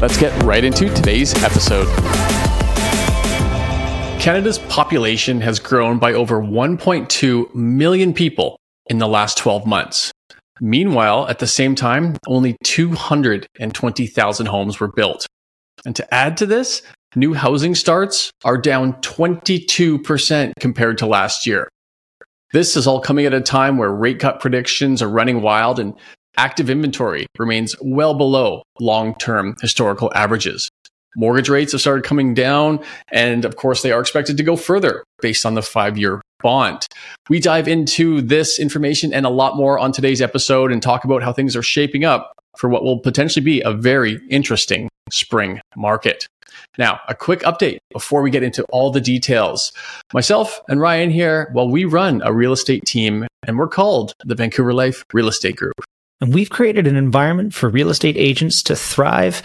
Let's get right into today's episode. Canada's population has grown by over 1.2 million people in the last 12 months. Meanwhile, at the same time, only 220,000 homes were built. And to add to this, new housing starts are down 22% compared to last year. This is all coming at a time where rate cut predictions are running wild and active inventory remains well below long term historical averages. Mortgage rates have started coming down, and of course, they are expected to go further based on the five year bond. We dive into this information and a lot more on today's episode and talk about how things are shaping up for what will potentially be a very interesting spring market. Now, a quick update before we get into all the details. Myself and Ryan here, well, we run a real estate team and we're called the Vancouver Life Real Estate Group. And we've created an environment for real estate agents to thrive.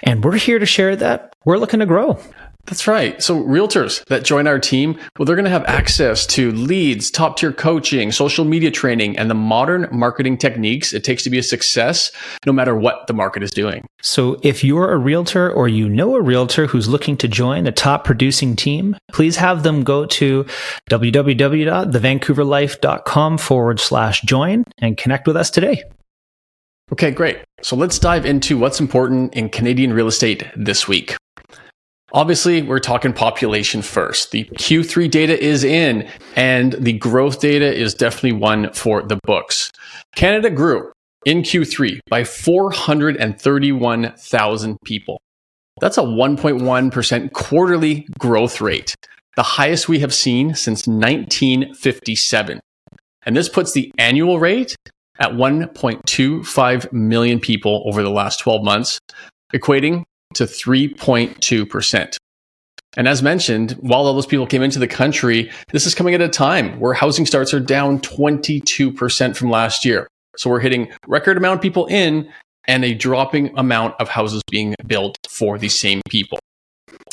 And we're here to share that we're looking to grow. That's right. So realtors that join our team, well, they're going to have access to leads, top tier coaching, social media training, and the modern marketing techniques it takes to be a success no matter what the market is doing. So if you're a realtor or you know a realtor who's looking to join a top producing team, please have them go to www.thevancouverlife.com forward slash join and connect with us today. Okay, great. So let's dive into what's important in Canadian real estate this week. Obviously, we're talking population first. The Q3 data is in, and the growth data is definitely one for the books. Canada grew in Q3 by 431,000 people. That's a 1.1% quarterly growth rate, the highest we have seen since 1957. And this puts the annual rate at 1.25 million people over the last 12 months, equating to 3.2%. And as mentioned, while all those people came into the country, this is coming at a time where housing starts are down 22% from last year. So we're hitting record amount of people in and a dropping amount of houses being built for the same people.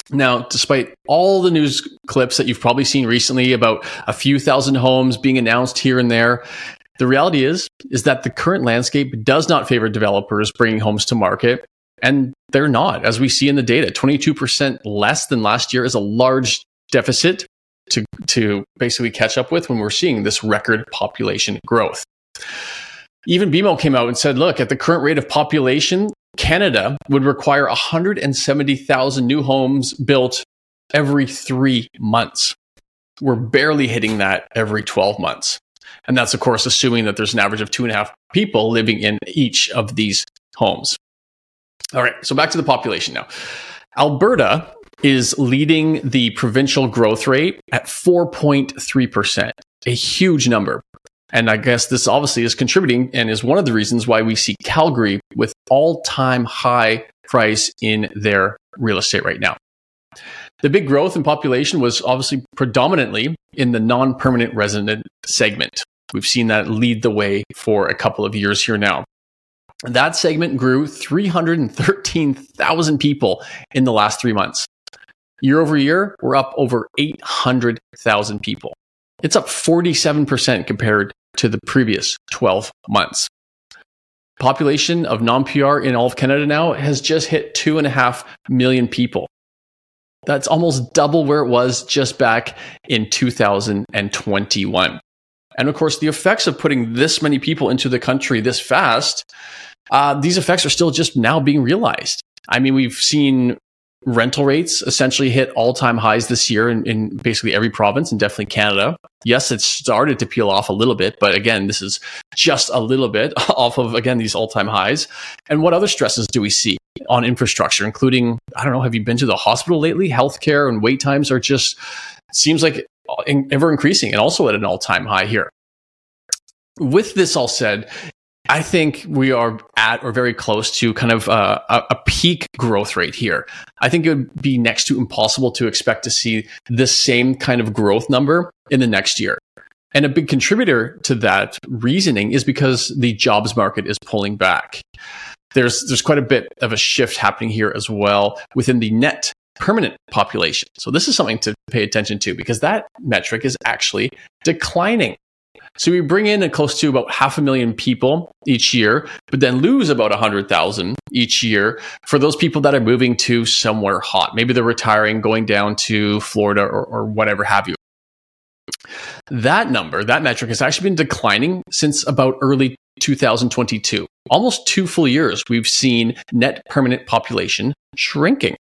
Now, despite all the news clips that you've probably seen recently about a few thousand homes being announced here and there, the reality is is that the current landscape does not favor developers bringing homes to market and they're not, as we see in the data. 22% less than last year is a large deficit to, to basically catch up with when we're seeing this record population growth. Even BMO came out and said, look, at the current rate of population, Canada would require 170,000 new homes built every three months. We're barely hitting that every 12 months. And that's, of course, assuming that there's an average of two and a half people living in each of these homes. All right, so back to the population now. Alberta is leading the provincial growth rate at 4.3%, a huge number. And I guess this obviously is contributing and is one of the reasons why we see Calgary with all time high price in their real estate right now. The big growth in population was obviously predominantly in the non permanent resident segment. We've seen that lead the way for a couple of years here now. That segment grew 313,000 people in the last three months. Year over year, we're up over 800,000 people. It's up 47% compared to the previous 12 months. Population of non PR in all of Canada now has just hit two and a half million people. That's almost double where it was just back in 2021. And of course, the effects of putting this many people into the country this fast, uh, these effects are still just now being realized. I mean, we've seen rental rates essentially hit all time highs this year in, in, basically every province and definitely Canada. Yes, it started to peel off a little bit, but again, this is just a little bit off of, again, these all time highs. And what other stresses do we see on infrastructure, including, I don't know, have you been to the hospital lately? Healthcare and wait times are just, seems like ever increasing and also at an all time high here. With this all said, I think we are at or very close to kind of uh, a, peak growth rate here. I think it would be next to impossible to expect to see the same kind of growth number in the next year. And a big contributor to that reasoning is because the jobs market is pulling back. There's, there's quite a bit of a shift happening here as well within the net permanent population. So this is something to pay attention to because that metric is actually declining. So we bring in a close to about half a million people each year, but then lose about 100,000 each year for those people that are moving to somewhere hot. Maybe they're retiring, going down to Florida or, or whatever have you. That number, that metric has actually been declining since about early 2022. Almost two full years, we've seen net permanent population shrinking.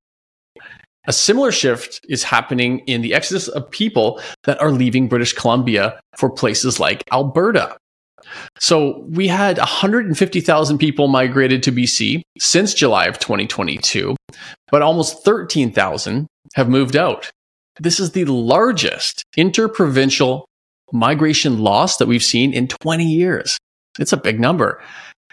A similar shift is happening in the exodus of people that are leaving British Columbia for places like Alberta. So we had 150,000 people migrated to BC since July of 2022, but almost 13,000 have moved out. This is the largest interprovincial migration loss that we've seen in 20 years. It's a big number.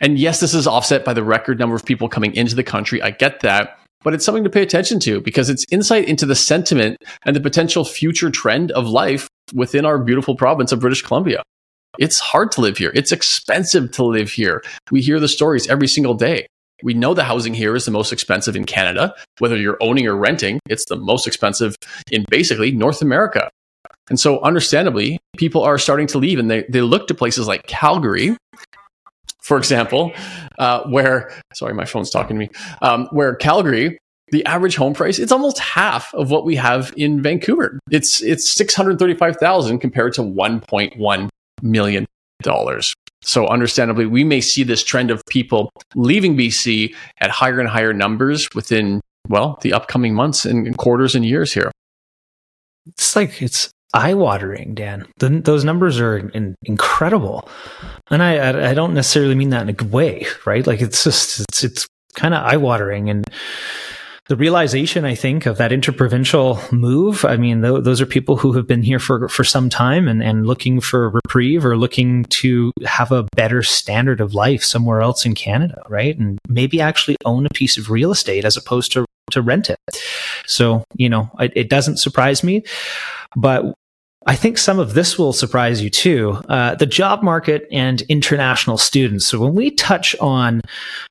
And yes, this is offset by the record number of people coming into the country. I get that but it's something to pay attention to because it's insight into the sentiment and the potential future trend of life within our beautiful province of British Columbia. It's hard to live here. It's expensive to live here. We hear the stories every single day. We know the housing here is the most expensive in Canada. Whether you're owning or renting, it's the most expensive in basically North America. And so, understandably, people are starting to leave and they, they look to places like Calgary, for example, uh, where, sorry, my phone's talking to me, um, where Calgary, the average home price, it's almost half of what we have in Vancouver. It's, it's 635,000 compared to 1.1 million dollars. So understandably, we may see this trend of people leaving BC at higher and higher numbers within, well, the upcoming months and quarters and years here. It's like, it's eye watering, Dan. The, those numbers are in, incredible, and I, I, don't necessarily mean that in a good way, right? Like it's just it's it's kind of eye watering, and the realization I think of that interprovincial move. I mean, th- those are people who have been here for for some time and and looking for reprieve or looking to have a better standard of life somewhere else in Canada, right? And maybe actually own a piece of real estate as opposed to to rent it. So, you know, it, it doesn't surprise me. But I think some of this will surprise you too. Uh, the job market and international students. So when we touch on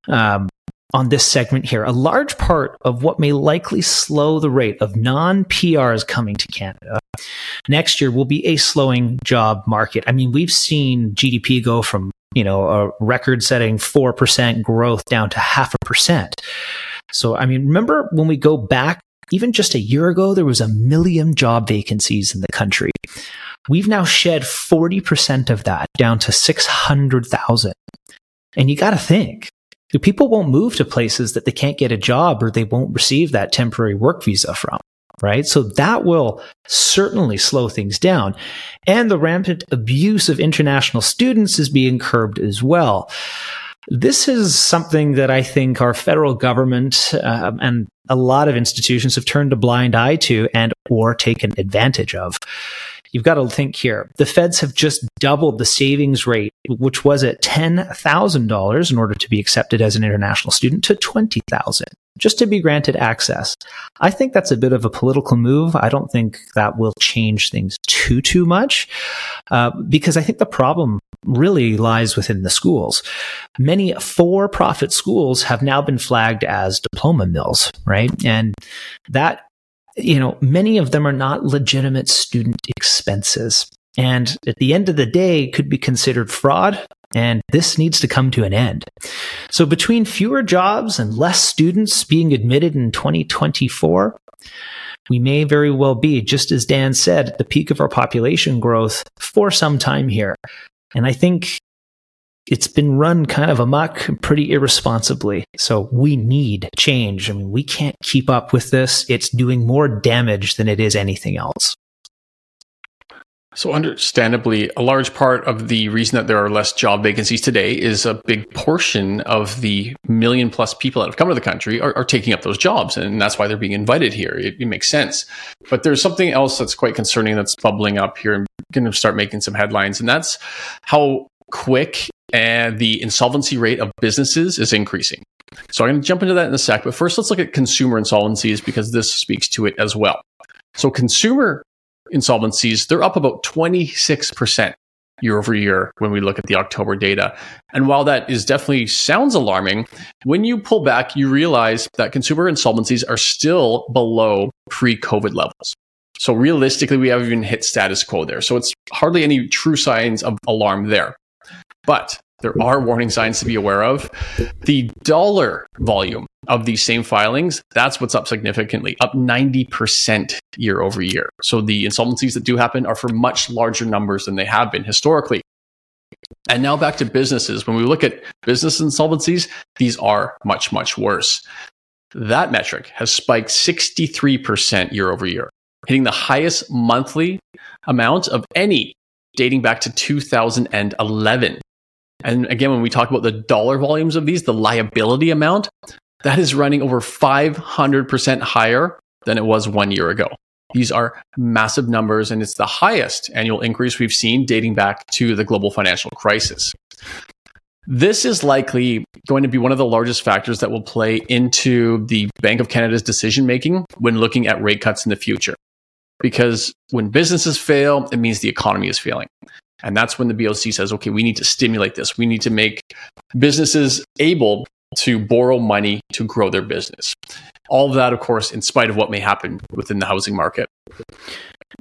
um, on this segment here, a large part of what may likely slow the rate of non PRs coming to Canada next year will be a slowing job market. I mean, we've seen GDP go from you know a record setting four percent growth down to half a percent. So, I mean, remember when we go back even just a year ago, there was a million job vacancies in the country. We've now shed 40% of that down to 600,000. And you got to think, people won't move to places that they can't get a job or they won't receive that temporary work visa from, right? So that will certainly slow things down. And the rampant abuse of international students is being curbed as well. This is something that I think our federal government um, and a lot of institutions have turned a blind eye to and or taken advantage of. You've got to think here. The feds have just doubled the savings rate, which was at $10,000 in order to be accepted as an international student to 20,000 just to be granted access. I think that's a bit of a political move. I don't think that will change things too, too much, uh, because I think the problem really lies within the schools. Many for profit schools have now been flagged as diploma mills, right? And that, you know, many of them are not legitimate student expenses. And at the end of the day, could be considered fraud and this needs to come to an end. So between fewer jobs and less students being admitted in 2024, we may very well be, just as Dan said, at the peak of our population growth for some time here. And I think it's been run kind of amok pretty irresponsibly. So we need change. I mean, we can't keep up with this. It's doing more damage than it is anything else. So, understandably, a large part of the reason that there are less job vacancies today is a big portion of the million plus people that have come to the country are, are taking up those jobs. And that's why they're being invited here. It, it, makes sense. But there's something else that's quite concerning that's bubbling up here and going to start making some headlines. And that's how quick and the insolvency rate of businesses is increasing. So I'm going to jump into that in a sec. But first, let's look at consumer insolvencies because this speaks to it as well. So consumer insolvencies, they're up about 26% year over year when we look at the October data. And while that is definitely sounds alarming, when you pull back, you realize that consumer insolvencies are still below pre COVID levels. So realistically, we haven't even hit status quo there. So it's hardly any true signs of alarm there. But there are warning signs to be aware of. The dollar volume of these same filings, that's what's up significantly, up 90% year over year. So the insolvencies that do happen are for much larger numbers than they have been historically. And now back to businesses. When we look at business insolvencies, these are much, much worse. That metric has spiked 63% year over year, hitting the highest monthly amount of any dating back to 2011. And again, when we talk about the dollar volumes of these, the liability amount, that is running over 500% higher than it was one year ago. These are massive numbers, and it's the highest annual increase we've seen dating back to the global financial crisis. This is likely going to be one of the largest factors that will play into the Bank of Canada's decision making when looking at rate cuts in the future. Because when businesses fail, it means the economy is failing. And that's when the BOC says, okay, we need to stimulate this. We need to make businesses able to borrow money to grow their business. All of that, of course, in spite of what may happen within the housing market.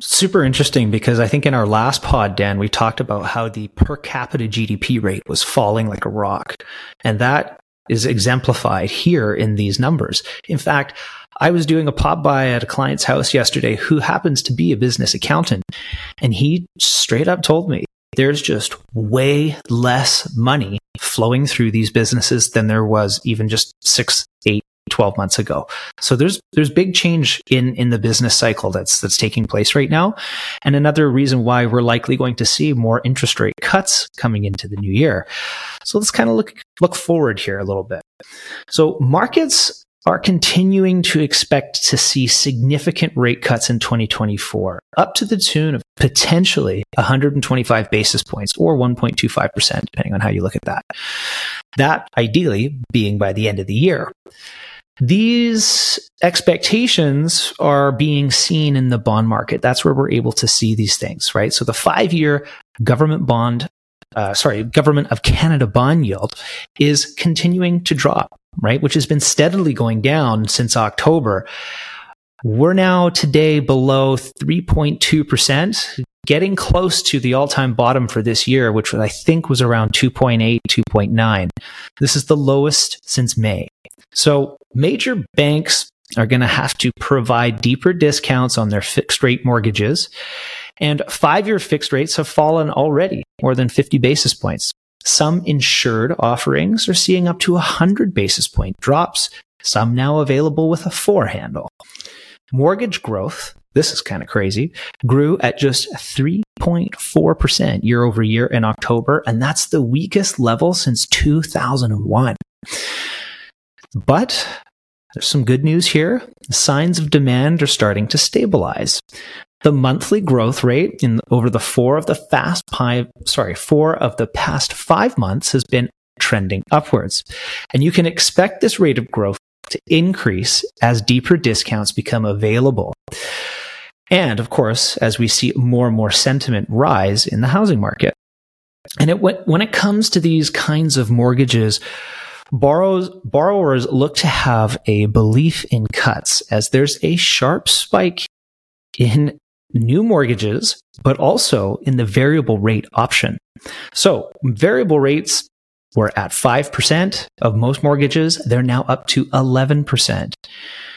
Super interesting because I think in our last pod, Dan, we talked about how the per capita GDP rate was falling like a rock. And that is exemplified here in these numbers. In fact, I was doing a pop by at a client's house yesterday who happens to be a business accountant. And he straight up told me there's just way less money flowing through these businesses than there was even just six, eight, 12 months ago. So there's there's big change in in the business cycle that's that's taking place right now. And another reason why we're likely going to see more interest rate cuts coming into the new year. So let's kind of look look forward here a little bit. So markets are continuing to expect to see significant rate cuts in 2024, up to the tune of potentially 125 basis points or 1.25%, depending on how you look at that. That ideally being by the end of the year. These expectations are being seen in the bond market. That's where we're able to see these things, right? So the five year government bond uh, sorry, government of Canada bond yield is continuing to drop right? Which has been steadily going down since October. We're now today below 3.2%, getting close to the all time bottom for this year, which I think was around 2.8, 2.9. This is the lowest since May. So major banks are going to have to provide deeper discounts on their fixed rate mortgages. And five year fixed rates have fallen already more than 50 basis points. Some insured offerings are seeing up to 100 basis point drops, some now available with a four handle. Mortgage growth, this is kind of crazy, grew at just 3.4% year over year in October, and that's the weakest level since 2001. But there's some good news here. The signs of demand are starting to stabilize. The monthly growth rate in over the four of the fast five, sorry, four of the past five months has been trending upwards. And you can expect this rate of growth to increase as deeper discounts become available. And of course, as we see more and more sentiment rise in the housing market. And it, when it comes to these kinds of mortgages, borrows, borrowers look to have a belief in cuts as there's a sharp spike in new mortgages, but also in the variable rate option. So variable rates were at 5% of most mortgages. They're now up to 11%.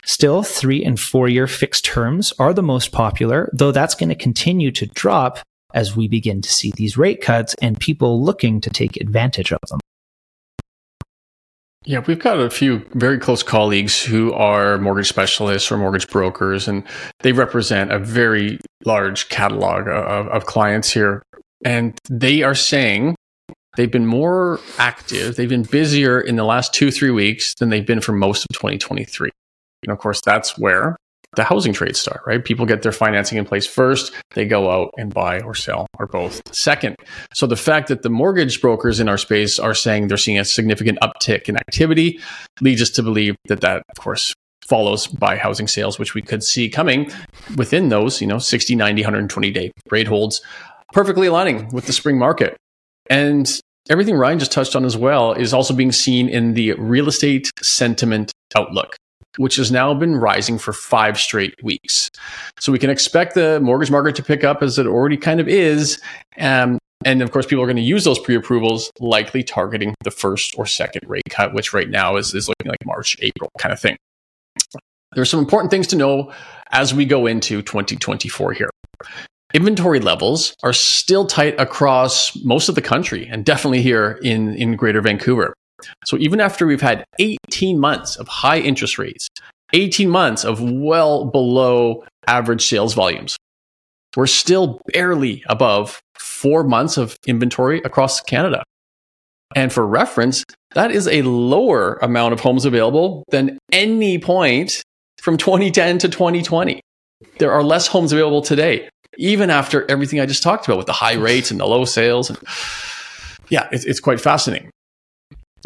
Still, three and four year fixed terms are the most popular, though that's going to continue to drop as we begin to see these rate cuts and people looking to take advantage of them. Yeah, we've got a few very close colleagues who are mortgage specialists or mortgage brokers, and they represent a very large catalog of, of clients here. And they are saying they've been more active, they've been busier in the last two, three weeks than they've been for most of 2023. And of course, that's where the housing trade start, right? People get their financing in place first, they go out and buy or sell or both second. So the fact that the mortgage brokers in our space are saying they're seeing a significant uptick in activity leads us to believe that that, of course, follows by housing sales, which we could see coming within those, you know, 60, 90, 120 day rate holds, perfectly aligning with the spring market. And everything Ryan just touched on as well is also being seen in the real estate sentiment outlook which has now been rising for five straight weeks. So we can expect the mortgage market to pick up as it already kind of is. Um, and of course, people are going to use those pre approvals, likely targeting the first or second rate cut, which right now is, is looking like March, April kind of thing. There's some important things to know as we go into 2024 here. Inventory levels are still tight across most of the country and definitely here in, in Greater Vancouver. So even after we've had 18 months of high interest rates, 18 months of well below average sales volumes, we're still barely above four months of inventory across Canada. And for reference, that is a lower amount of homes available than any point from 2010 to 2020. There are less homes available today, even after everything I just talked about with the high rates and the low sales. And yeah, it's, it's quite fascinating.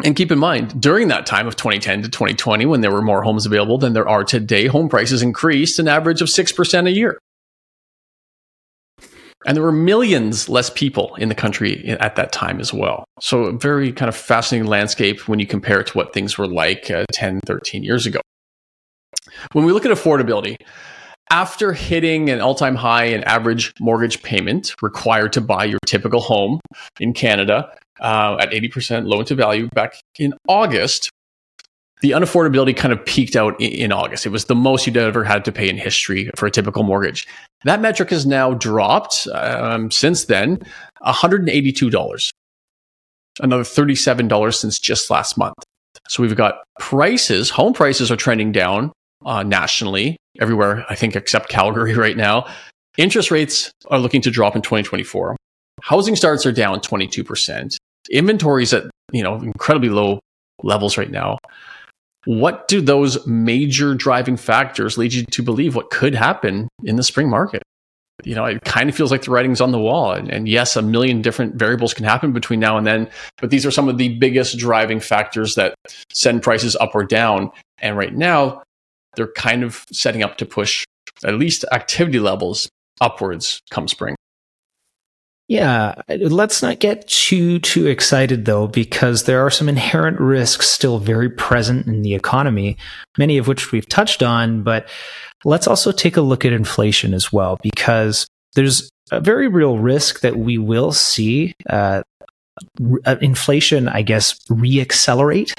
And keep in mind, during that time of 2010 to 2020, when there were more homes available than there are today, home prices increased an average of 6% a year. And there were millions less people in the country at that time as well. So, a very kind of fascinating landscape when you compare it to what things were like uh, 10, 13 years ago. When we look at affordability, after hitting an all time high in average mortgage payment required to buy your typical home in Canada uh, at 80% loan to value back in August, the unaffordability kind of peaked out in, August. It was the most you'd ever had to pay in history for a typical mortgage. That metric has now dropped um, since then, $182. Another $37 since just last month. So we've got prices, home prices are trending down uh, nationally, everywhere, I think, except Calgary right now. Interest rates are looking to drop in 2024. Housing starts are down 22%. Inventories at, you know, incredibly low levels right now. What do those major driving factors lead you to believe what could happen in the spring market? You know, it kind of feels like the writing's on the wall. And, and, yes, a million different variables can happen between now and then, but these are some of the biggest driving factors that send prices up or down. And right now, they're kind of setting up to push at least activity levels upwards come spring. Yeah, let's not get too too excited though because there are some inherent risks still very present in the economy, many of which we've touched on, but let's also take a look at inflation as well because there's a very real risk that we will see uh, inflation, I guess, reaccelerate.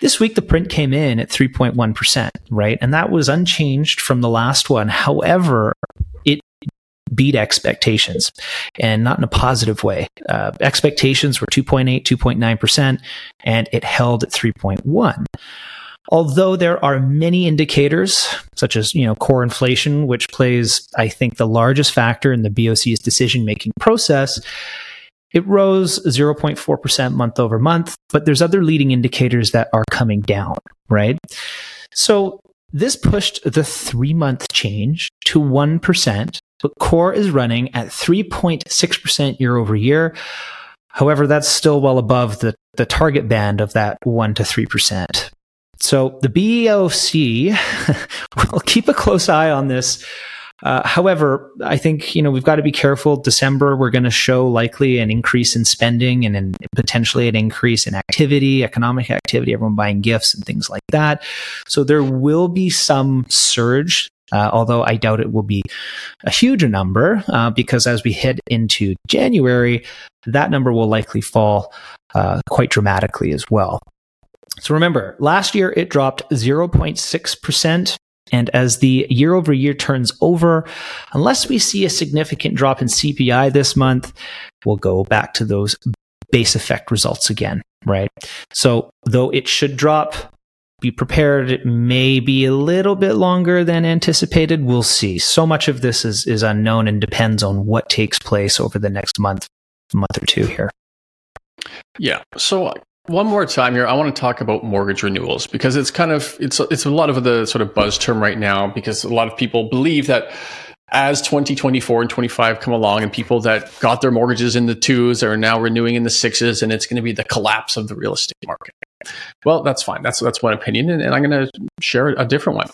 This week, the print came in at 3.1%, right? And that was unchanged from the last one. However, beat expectations and not in a positive way. Uh, expectations were 2.8, 2.9%, and it held at 3.1. Although there are many indicators, such as you know core inflation, which plays, I think, the largest factor in the BOC's decision making process, it rose 0.4% month over month, but there's other leading indicators that are coming down, right? So this pushed the three month change to 1%, but core is running at 3.6% year over year. However, that's still well above the, the target band of that 1 to 3%. So the BOC will keep a close eye on this uh, however, I think you know we've got to be careful. December, we're going to show likely an increase in spending and in potentially an increase in activity, economic activity, everyone buying gifts and things like that. So there will be some surge uh, although I doubt it will be a huge number uh, because as we head into January, that number will likely fall uh, quite dramatically as well. So remember, last year it dropped 0.6%. And as the year over year turns over, unless we see a significant drop in CPI this month, we'll go back to those base effect results again, right? So though it should drop, be prepared. It may be a little bit longer than anticipated. We'll see. So much of this is, is unknown and depends on what takes place over the next month, month or two here. Yeah. So uh, one more time here, I want to talk about mortgage renewals because it's kind of it's it's a lot of the sort of buzz term right now because a lot of people believe that as 2024 and 25 come along and people that got their mortgages in the twos are now renewing in the sixes and it's going to be the collapse of the real estate market. Well, that's fine. That's that's one opinion and, and I'm going to share a different one.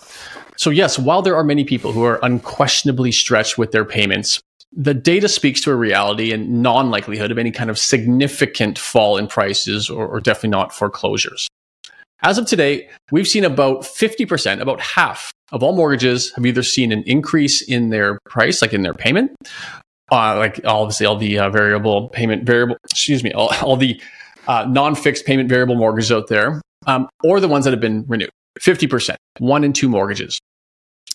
So yes, while there are many people who are unquestionably stretched with their payments, the data speaks to a reality and non likelihood of any kind of significant fall in prices or, or, definitely not foreclosures. As of today, we've seen about 50%, about half of all mortgages have either seen an increase in their price, like in their payment, uh, like obviously all the uh, variable payment variable, excuse me, all, all the uh, non-fixed payment variable mortgages out there, um, or the ones that have been renewed. 50%, one in two mortgages.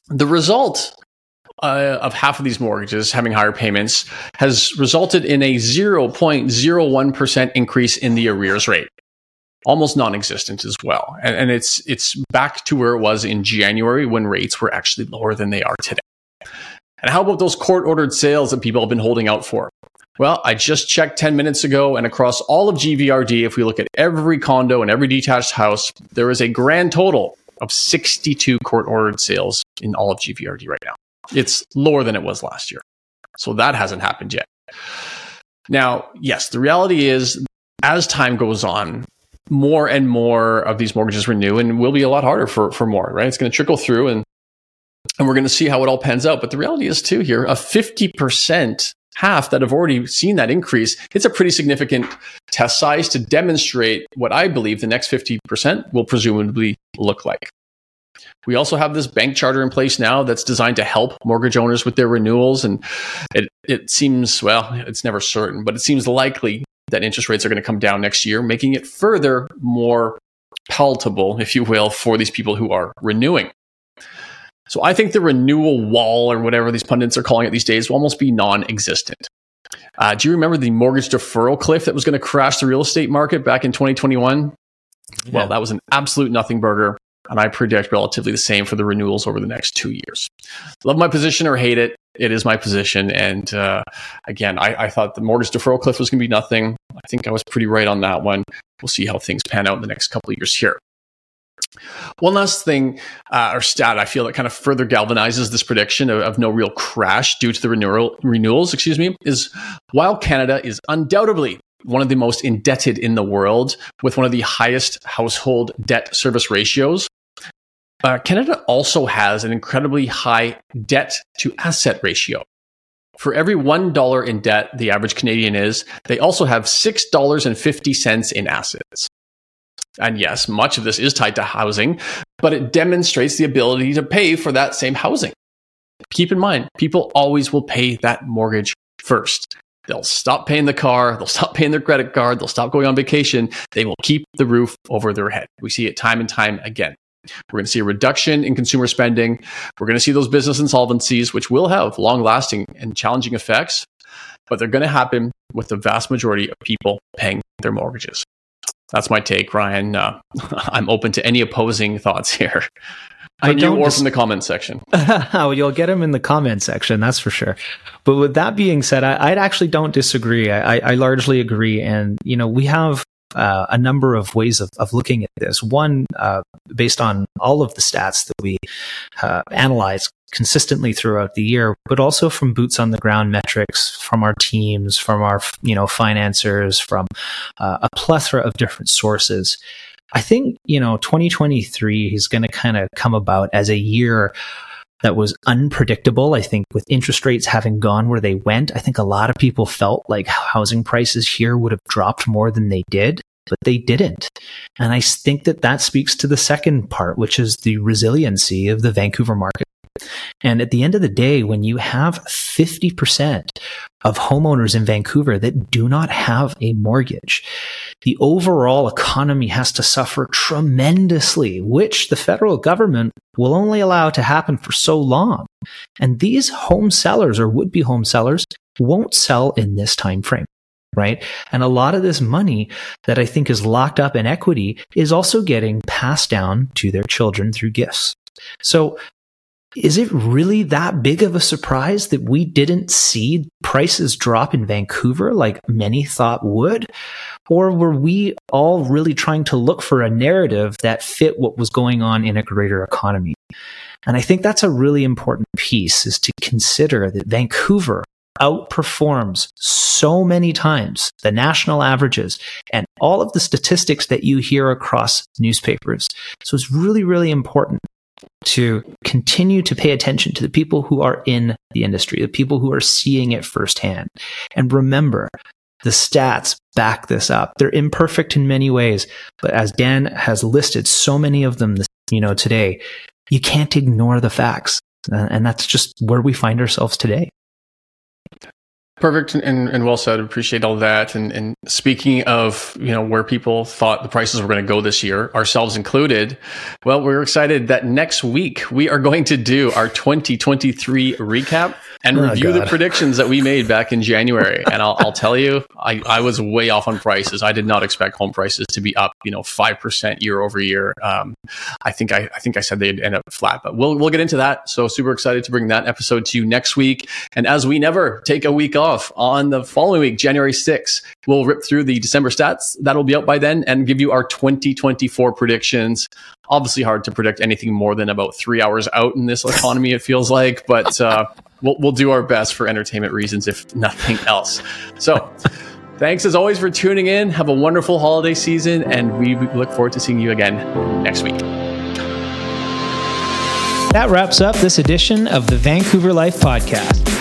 The result uh, of half of these mortgages having higher payments has resulted in a 0.01% increase in the arrears rate. Almost non-existent as well. And, and it's, it's back to where it was in January when rates were actually lower than they are today. And how about those court ordered sales that people have been holding out for? Well, I just checked 10 minutes ago, and across all of GVRD, if we look at every condo and every detached house, there is a grand total of 62 court ordered sales in all of GVRD right now. It's lower than it was last year. So that hasn't happened yet. Now, yes, the reality is as time goes on, more and more of these mortgages renew and will be a lot harder for, for more, right? It's going to trickle through and and we're going to see how it all pans out. But the reality is too here, a 50% half that have already seen that increase, it's a pretty significant test size to demonstrate what I believe the next 50% will presumably look like. We also have this bank charter in place now that's designed to help mortgage owners with their renewals. And it, it seems, well, it's never certain, but it seems likely that interest rates are going to come down next year, making it further more palatable, if you will, for these people who are renewing. So I think the renewal wall, or whatever these pundits are calling it these days, will almost be non existent. Uh, do you remember the mortgage deferral cliff that was going to crash the real estate market back in 2021? Yeah. Well, that was an absolute nothing burger and I predict relatively the same for the renewals over the next two years. Love my position or hate it, it is my position. And uh, again, I, I, thought the mortgage deferral cliff was going to be nothing. I think I was pretty right on that one. We'll see how things pan out in the next couple of years here. One last thing, uh, or stat, I feel that kind of further galvanizes this prediction of, of no real crash due to the renewal, renewals, excuse me, is while Canada is undoubtedly one of the most indebted in the world with one of the highest household debt service ratios. Uh, Canada also has an incredibly high debt to asset ratio. For every $1 in debt the average Canadian is, they also have $6.50 in assets. And yes, much of this is tied to housing, but it demonstrates the ability to pay for that same housing. Keep in mind, people always will pay that mortgage first. They'll stop paying the car. They'll stop paying their credit card. They'll stop going on vacation. They will keep the roof over their head. We see it time and time again. We're going to see a reduction in consumer spending. We're going to see those business insolvencies, which will have long lasting and challenging effects, but they're going to happen with the vast majority of people paying their mortgages. That's my take, Ryan. Uh, I'm open to any opposing thoughts here. I don't you or dis- from the comment section. oh, you'll get them in the comment section, that's for sure. But with that being said, I, I actually don't disagree. I, I, largely agree. And, you know, we have uh, a number of ways of, of looking at this. One, uh, based on all of the stats that we uh, analyze consistently throughout the year, but also from boots on the ground metrics from our teams, from our you know financiers, from uh, a plethora of different sources. I think, you know, 2023 is going to kind of come about as a year that was unpredictable. I think with interest rates having gone where they went, I think a lot of people felt like housing prices here would have dropped more than they did, but they didn't. And I think that that speaks to the second part, which is the resiliency of the Vancouver market and at the end of the day, when you have 50% of homeowners in Vancouver that do not have a mortgage, the overall economy has to suffer tremendously, which the federal government will only allow to happen for so long. And these home sellers or would be home sellers won't sell in this time frame right? And a lot of this money that I think is locked up in equity is also getting passed down to their children through gifts. So is it really that big of a surprise that we didn't see prices drop in Vancouver like many thought would? Or were we all really trying to look for a narrative that fit what was going on in a greater economy? And I think that's a really important piece is to consider that Vancouver outperforms so many times the national averages and all of the statistics that you hear across newspapers. So it's really, really important to continue to pay attention to the people who are in the industry, the people who are seeing it firsthand. And remember, the stats back this up. They're imperfect in many ways, but as Dan has listed so many of them, you know, today, you can't ignore the facts. And that's just where we find ourselves today. Perfect and, and well said. Appreciate all that. And, and speaking of, you know, where people thought the prices were going to go this year, ourselves included, well, we're excited that next week we are going to do our 2023 recap and oh, review God. the predictions that we made back in January. and I'll, I'll tell you, I, I, was way off on prices. I did not expect home prices to be up, you know, five percent year over year. Um, I think I, I think I said they'd end up flat, but we'll we'll get into that. So super excited to bring that episode to you next week. And as we never take a week off on the following week, January 6th, we'll rip through the December stats that'll be out by then and give you our 2024 predictions obviously hard to predict anything more than about three hours out in this economy, it feels like, but uh, we'll, we'll do our best for entertainment reasons, if nothing else. So, thanks as always for tuning in. Have a wonderful holiday season, and we look forward to seeing you again next week. That wraps up this edition of the Vancouver Life Podcast.